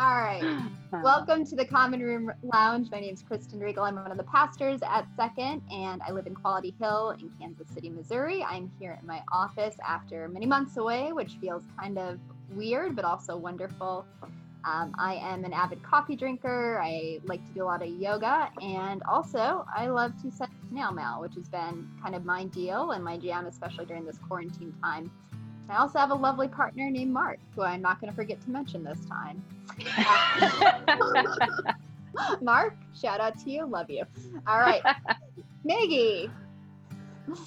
All right. Welcome to the Common Room Lounge. My name is Kristin Riegel. I'm one of the pastors at Second, and I live in Quality Hill in Kansas City, Missouri. I'm here in my office after many months away, which feels kind of weird, but also wonderful. Um, I am an avid coffee drinker. I like to do a lot of yoga, and also I love to send snail mail, which has been kind of my deal and my jam, especially during this quarantine time. I also have a lovely partner named Mark, who I'm not going to forget to mention this time. Mark, shout out to you. Love you. All right. Maggie.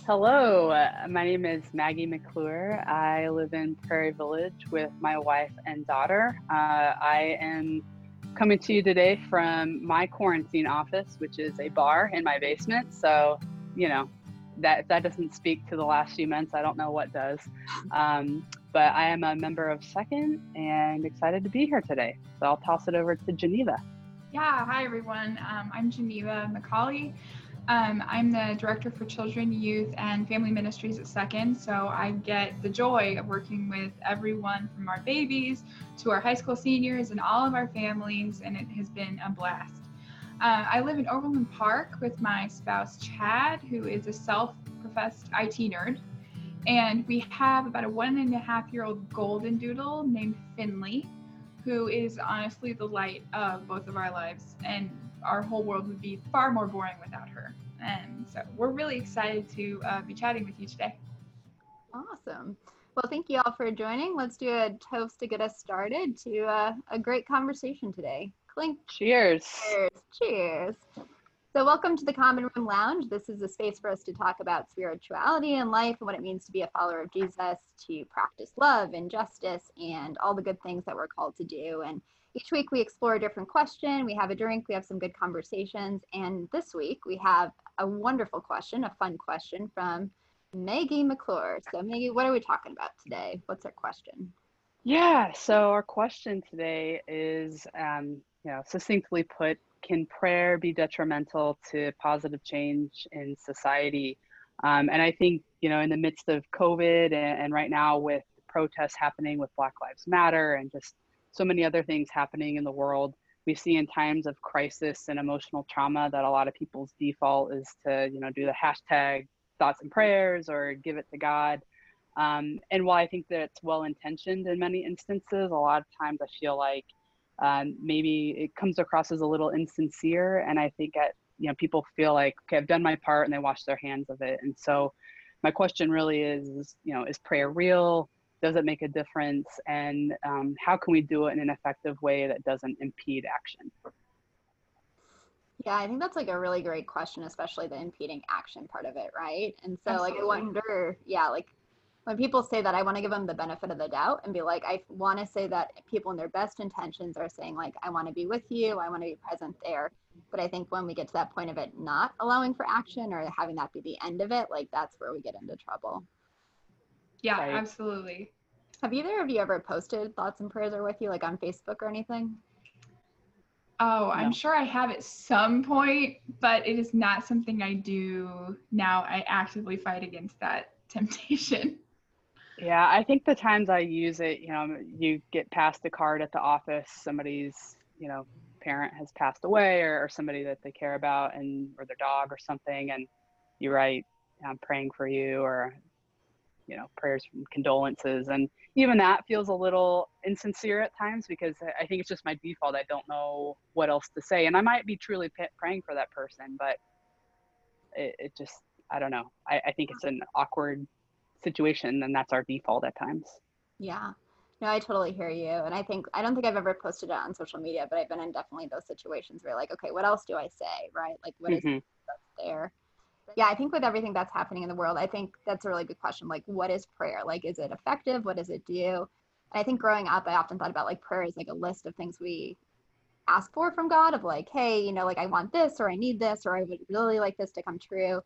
Hello, uh, my name is Maggie McClure. I live in Prairie Village with my wife and daughter. Uh, I am coming to you today from my quarantine office, which is a bar in my basement. So, you know, that if that doesn't speak to the last few months, I don't know what does. Um, but I am a member of Second and excited to be here today. So I'll toss it over to Geneva. Yeah, hi everyone. Um, I'm Geneva McAuley. Um, I'm the director for children, youth, and family ministries at Second. So I get the joy of working with everyone from our babies to our high school seniors and all of our families, and it has been a blast. Uh, I live in Overland Park with my spouse, Chad, who is a self professed IT nerd. And we have about a one and a half year old golden doodle named Finley, who is honestly the light of both of our lives. And our whole world would be far more boring without her. And so we're really excited to uh, be chatting with you today. Awesome. Well, thank you all for joining. Let's do a toast to get us started to uh, a great conversation today. Clink. Cheers. Cheers. Cheers. So, welcome to the Common Room Lounge. This is a space for us to talk about spirituality and life and what it means to be a follower of Jesus, to practice love and justice and all the good things that we're called to do. And each week we explore a different question. We have a drink, we have some good conversations. And this week we have a wonderful question, a fun question from Maggie McClure. So, Maggie, what are we talking about today? What's our question? Yeah, so our question today is um, know, succinctly put, can prayer be detrimental to positive change in society? Um, and I think, you know, in the midst of COVID and, and right now with protests happening with Black Lives Matter and just so many other things happening in the world, we see in times of crisis and emotional trauma that a lot of people's default is to, you know, do the hashtag thoughts and prayers or give it to God. Um, and while I think that it's well intentioned in many instances, a lot of times I feel like um, maybe it comes across as a little insincere and i think at you know people feel like okay i've done my part and they wash their hands of it. And so my question really is, is you know is prayer real? Does it make a difference? And um, how can we do it in an effective way that doesn't impede action? Yeah i think that's like a really great question especially the impeding action part of it right? And so Absolutely. like i wonder yeah like when people say that, I want to give them the benefit of the doubt and be like, I want to say that people in their best intentions are saying, like, I want to be with you, I want to be present there. But I think when we get to that point of it not allowing for action or having that be the end of it, like, that's where we get into trouble. Yeah, right. absolutely. Have either of you ever posted thoughts and prayers are with you, like on Facebook or anything? Oh, no. I'm sure I have at some point, but it is not something I do now. I actively fight against that temptation. Yeah, I think the times I use it, you know, you get passed a card at the office, somebody's, you know, parent has passed away or, or somebody that they care about and or their dog or something and you write I'm praying for you or you know prayers from condolences and even that feels a little insincere at times because i think it's just my default. I don't know what else to say and i might be truly p- praying for that person but it, it just i don't know. I, I think it's an awkward situation, then that's our default at times. Yeah. No, I totally hear you. And I think, I don't think I've ever posted it on social media, but I've been in definitely those situations where like, okay, what else do I say? Right. Like, what mm-hmm. is there? Yeah, I think with everything that's happening in the world, I think that's a really good question. Like, what is prayer? Like, is it effective? What does it do? And I think growing up, I often thought about like prayer is like a list of things we ask for from God of like, hey, you know, like I want this or I need this or I would really like this to come true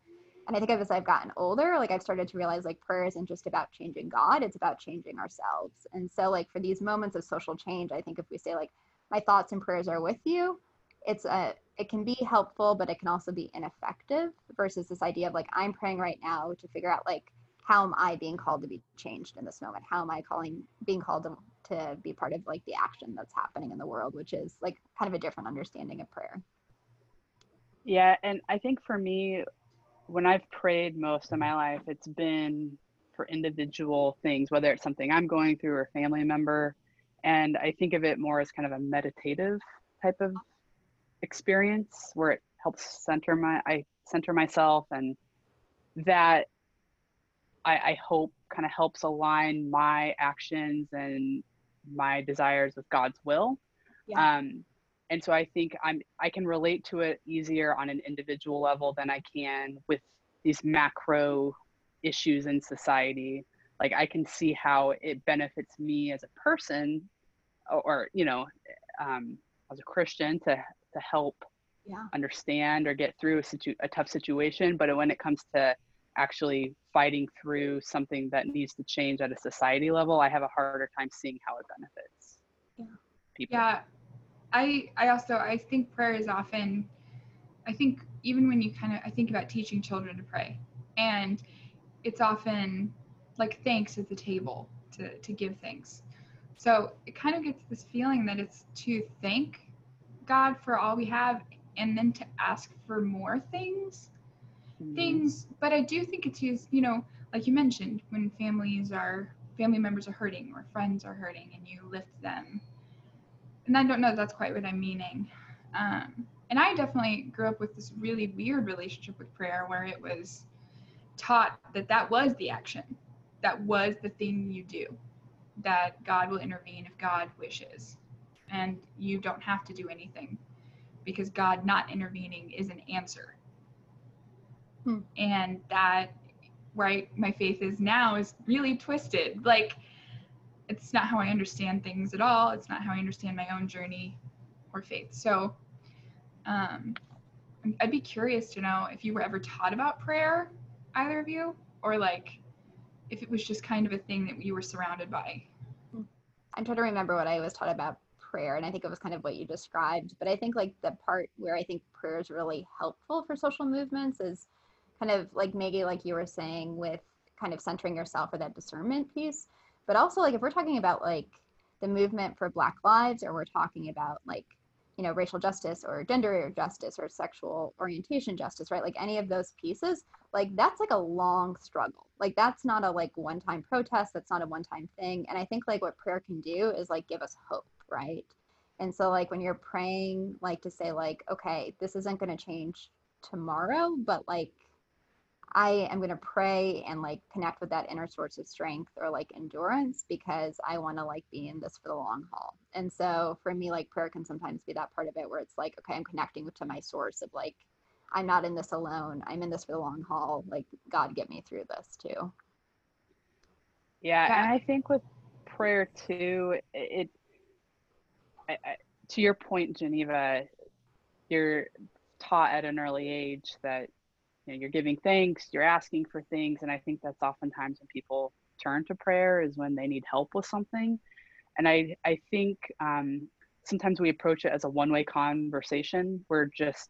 and I think as I've gotten older, like I've started to realize like prayer isn't just about changing God, it's about changing ourselves. And so like for these moments of social change, I think if we say like my thoughts and prayers are with you, it's a it can be helpful, but it can also be ineffective versus this idea of like I'm praying right now to figure out like how am I being called to be changed in this moment? How am I calling being called to, to be part of like the action that's happening in the world, which is like kind of a different understanding of prayer. Yeah, and I think for me, when I've prayed most of my life, it's been for individual things, whether it's something I'm going through or a family member. And I think of it more as kind of a meditative type of experience where it helps center my I center myself and that I, I hope kind of helps align my actions and my desires with God's will. Yeah. Um, and so I think I'm I can relate to it easier on an individual level than I can with these macro issues in society. Like I can see how it benefits me as a person, or, or you know, um, as a Christian to to help yeah. understand or get through a, situ- a tough situation. But when it comes to actually fighting through something that needs to change at a society level, I have a harder time seeing how it benefits yeah. people. Yeah, I I also I think prayer is often, I think even when you kind of I think about teaching children to pray, and it's often like thanks at the table to to give thanks. So it kind of gets this feeling that it's to thank God for all we have and then to ask for more things mm-hmm. things but i do think it's used you know like you mentioned when families are family members are hurting or friends are hurting and you lift them and i don't know that's quite what i'm meaning um, and i definitely grew up with this really weird relationship with prayer where it was taught that that was the action that was the thing you do that god will intervene if god wishes and you don't have to do anything because God not intervening is an answer. Hmm. And that, right, my faith is now is really twisted. Like, it's not how I understand things at all. It's not how I understand my own journey or faith. So, um, I'd be curious to know if you were ever taught about prayer, either of you, or like if it was just kind of a thing that you were surrounded by. I'm trying to remember what I was taught about prayer and i think it was kind of what you described but i think like the part where i think prayer is really helpful for social movements is kind of like maggie like you were saying with kind of centering yourself or that discernment piece but also like if we're talking about like the movement for black lives or we're talking about like you know racial justice or gender justice or sexual orientation justice right? Like any of those pieces like that's like a long struggle. Like that's not a like one time protest. That's not a one time thing. And i think like what prayer can do is like give us hope right? And so like when you're praying like to say like okay this isn't going to change tomorrow but like I am going to pray and like connect with that inner source of strength or like endurance because I want to like be in this for the long haul. And so for me, like prayer can sometimes be that part of it where it's like, okay, I'm connecting to my source of like, I'm not in this alone. I'm in this for the long haul. Like, God, get me through this too. Yeah. yeah. And I think with prayer too, it, I, I, to your point, Geneva, you're taught at an early age that you know, you're giving thanks, you're asking for things. And I think that's oftentimes when people turn to prayer is when they need help with something. And I, I think um, sometimes we approach it as a one way conversation. We're just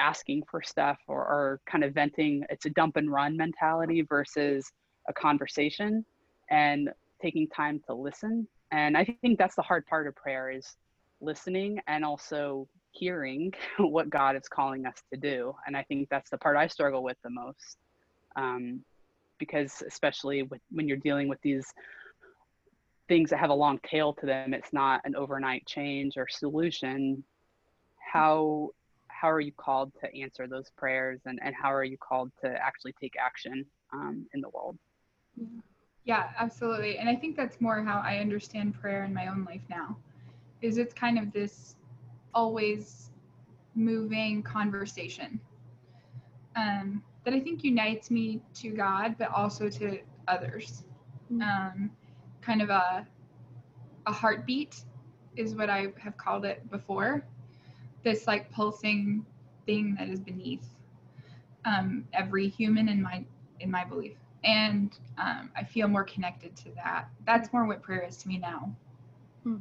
asking for stuff or, or kind of venting. It's a dump and run mentality versus a conversation and taking time to listen. And I think that's the hard part of prayer is listening and also hearing what God is calling us to do. And I think that's the part I struggle with the most. Um, because especially with, when you're dealing with these things that have a long tail to them, it's not an overnight change or solution. How how are you called to answer those prayers and, and how are you called to actually take action um, in the world? Yeah, absolutely. And I think that's more how I understand prayer in my own life now. Is it's kind of this always moving conversation um, that I think unites me to God, but also to others. Mm-hmm. Um, kind of a a heartbeat is what I have called it before. This like pulsing thing that is beneath um, every human in my in my belief, and um, I feel more connected to that. That's more what prayer is to me now. Hmm.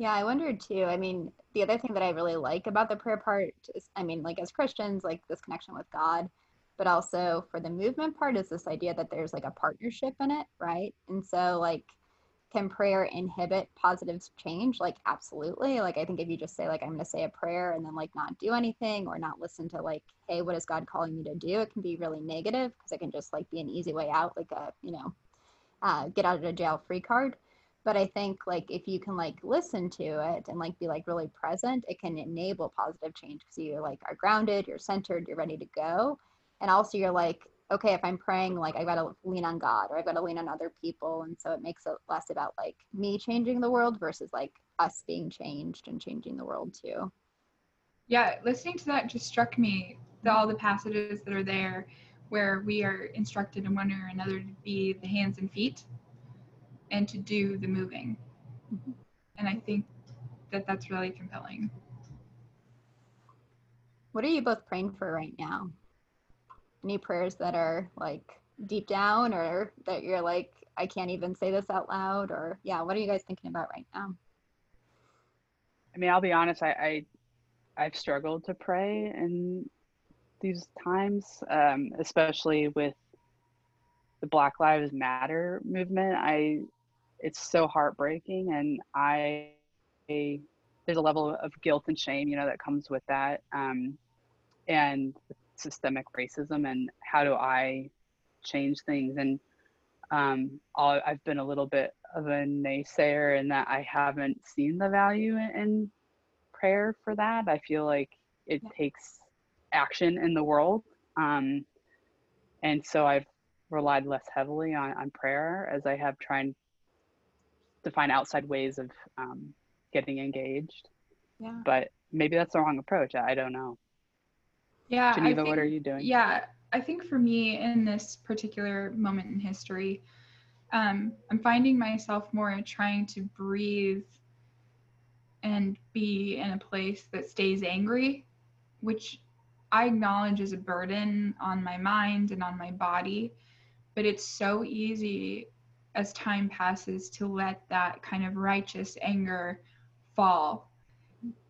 Yeah, I wondered too. I mean, the other thing that I really like about the prayer part is, I mean, like as Christians, like this connection with God, but also for the movement part is this idea that there's like a partnership in it, right? And so, like, can prayer inhibit positive change like absolutely like i think if you just say like i'm going to say a prayer and then like not do anything or not listen to like hey what is god calling me to do it can be really negative because it can just like be an easy way out like a you know uh, get out of jail free card but i think like if you can like listen to it and like be like really present it can enable positive change because you like are grounded you're centered you're ready to go. And also you're like okay if i'm praying like i've gotta lean on god or i've gotta lean on other people. And so it makes it less about like me changing the world versus like us being changed and changing the world too. Yeah listening to that just struck me the, all the passages that are there where we are instructed in one or another to be the hands and feet and to do the moving. Mm-hmm. And I think that that's really compelling. What are you both praying for right now? Any prayers that are like deep down or that you're like, I can't even say this out loud? Or, yeah, what are you guys thinking about right now? I mean, I'll be honest, I, I I've struggled to pray in these times, um, especially with the Black Lives Matter movement. I it's so heartbreaking and i there's a level of guilt and shame you know that comes with that um, and systemic racism and how do i change things and um, i have been a little bit of a naysayer in that i haven't seen the value in, in prayer for that i feel like it yeah. takes action in the world um, and so i've relied less heavily on, on prayer as i have trying to find outside ways of um, getting engaged. Yeah. But maybe that's the wrong approach. I don't know. Yeah. Geneva, think, what are you doing? Yeah. I think for me in this particular moment in history, um, I'm finding myself more trying to breathe and be in a place that stays angry, which I acknowledge is a burden on my mind and on my body. But it's so easy as time passes to let that kind of righteous anger fall.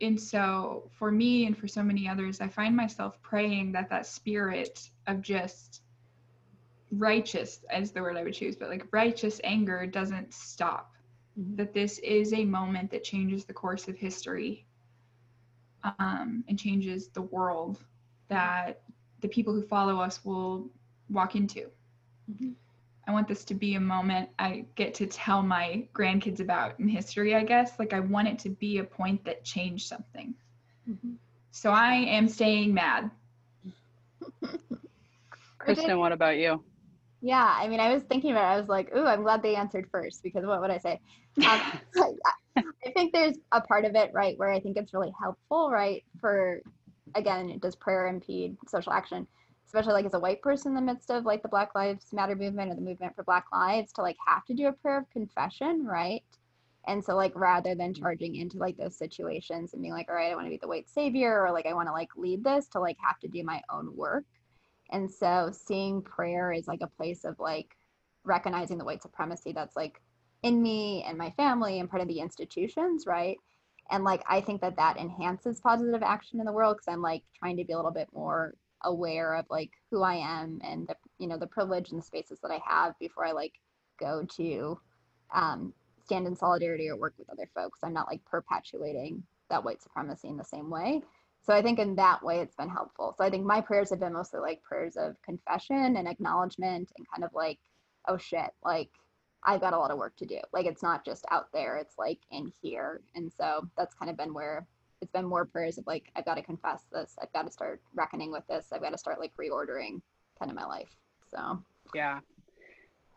And so for me and for so many others, I find myself praying that that spirit of just righteous as the word I would choose, but like righteous anger doesn't stop. Mm-hmm. That this is a moment that changes the course of history um, and changes the world that the people who follow us will walk into. Mm-hmm. I want this to be a moment I get to tell my grandkids about in history, I guess. Like, I want it to be a point that changed something. Mm-hmm. So I am staying mad. Kristin, what about you? Yeah, I mean, I was thinking about it. I was like, ooh, I'm glad they answered first because what would I say? Um, I think there's a part of it, right, where I think it's really helpful, right, for, again, does prayer impede social action? Especially like as a white person in the midst of like the Black Lives Matter movement or the movement for Black lives to like have to do a prayer of confession, right? And so like rather than mm-hmm. charging into like those situations and being like, all right, I want to be the white savior or like I want to like lead this to like have to do my own work. And so seeing prayer is like a place of like recognizing the white supremacy that's like in me and my family and part of the institutions, right? And like I think that that enhances positive action in the world because I'm like trying to be a little bit more aware of like who I am and the you know the privilege and the spaces that I have before I like go to um, stand in solidarity or work with other folks. I'm not like perpetuating that white supremacy in the same way. So I think in that way it's been helpful. So I think my prayers have been mostly like prayers of confession and acknowledgement and kind of like, oh shit, like I've got a lot of work to do. Like it's not just out there, it's like in here. And so that's kind of been where it's been more prayers of like I've got to confess this. I've got to start reckoning with this. I've got to start like reordering kind of my life. So yeah,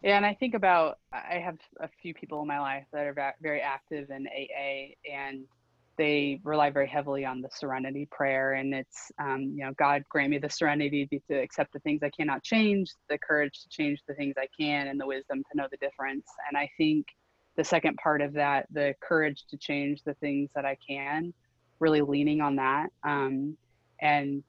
yeah, and I think about I have a few people in my life that are very active in AA, and they rely very heavily on the Serenity Prayer, and it's um, you know God grant me the serenity to accept the things I cannot change, the courage to change the things I can, and the wisdom to know the difference. And I think the second part of that, the courage to change the things that I can, really leaning on that um, and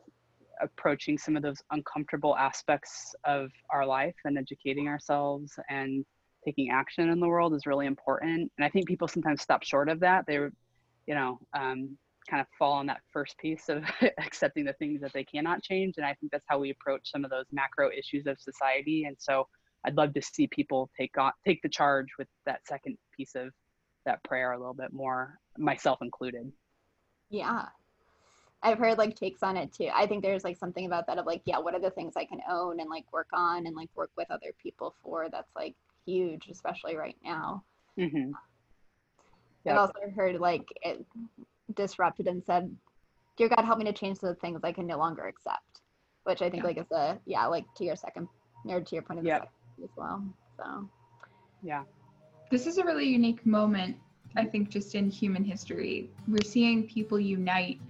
approaching some of those uncomfortable aspects of our life and educating ourselves and taking action in the world is really important. And I think people sometimes stop short of that. They, you know, um, kind of fall on that first piece of accepting the things that they cannot change. And I think that's how we approach some of those macro issues of society. And so I'd love to see people take on take the charge with that second piece of that prayer a little bit more, myself included. Yeah. I've heard like takes on it too. I think there's like something about that of like, yeah, what are the things I can own and like work on and like work with other people for that's like huge, especially right now. Mm-hmm. I've also heard like it disrupted and said, Dear God, help me to change the things I can no longer accept. Which I think Yeah. like is a yeah, like to your second or to your point of the Yep. as well. So Yeah. This is a really unique moment, I think, just in human history. We're seeing people unite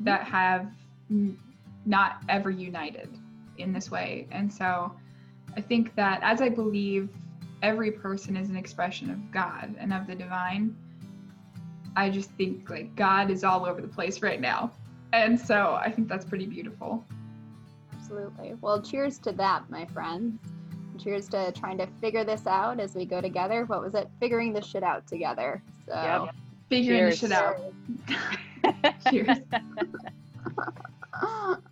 that mm-hmm. have n- not ever united in this way. And so I think that as I believe every person is an expression of God and of the divine, I just think like God is all over the place right now. And so I think that's pretty beautiful. absolutely. Well, cheers to that, my friends cheers to trying to figure this out as we go together. What was it? Figuring this shit out together. So yep. figuring cheers. this shit out. cheers.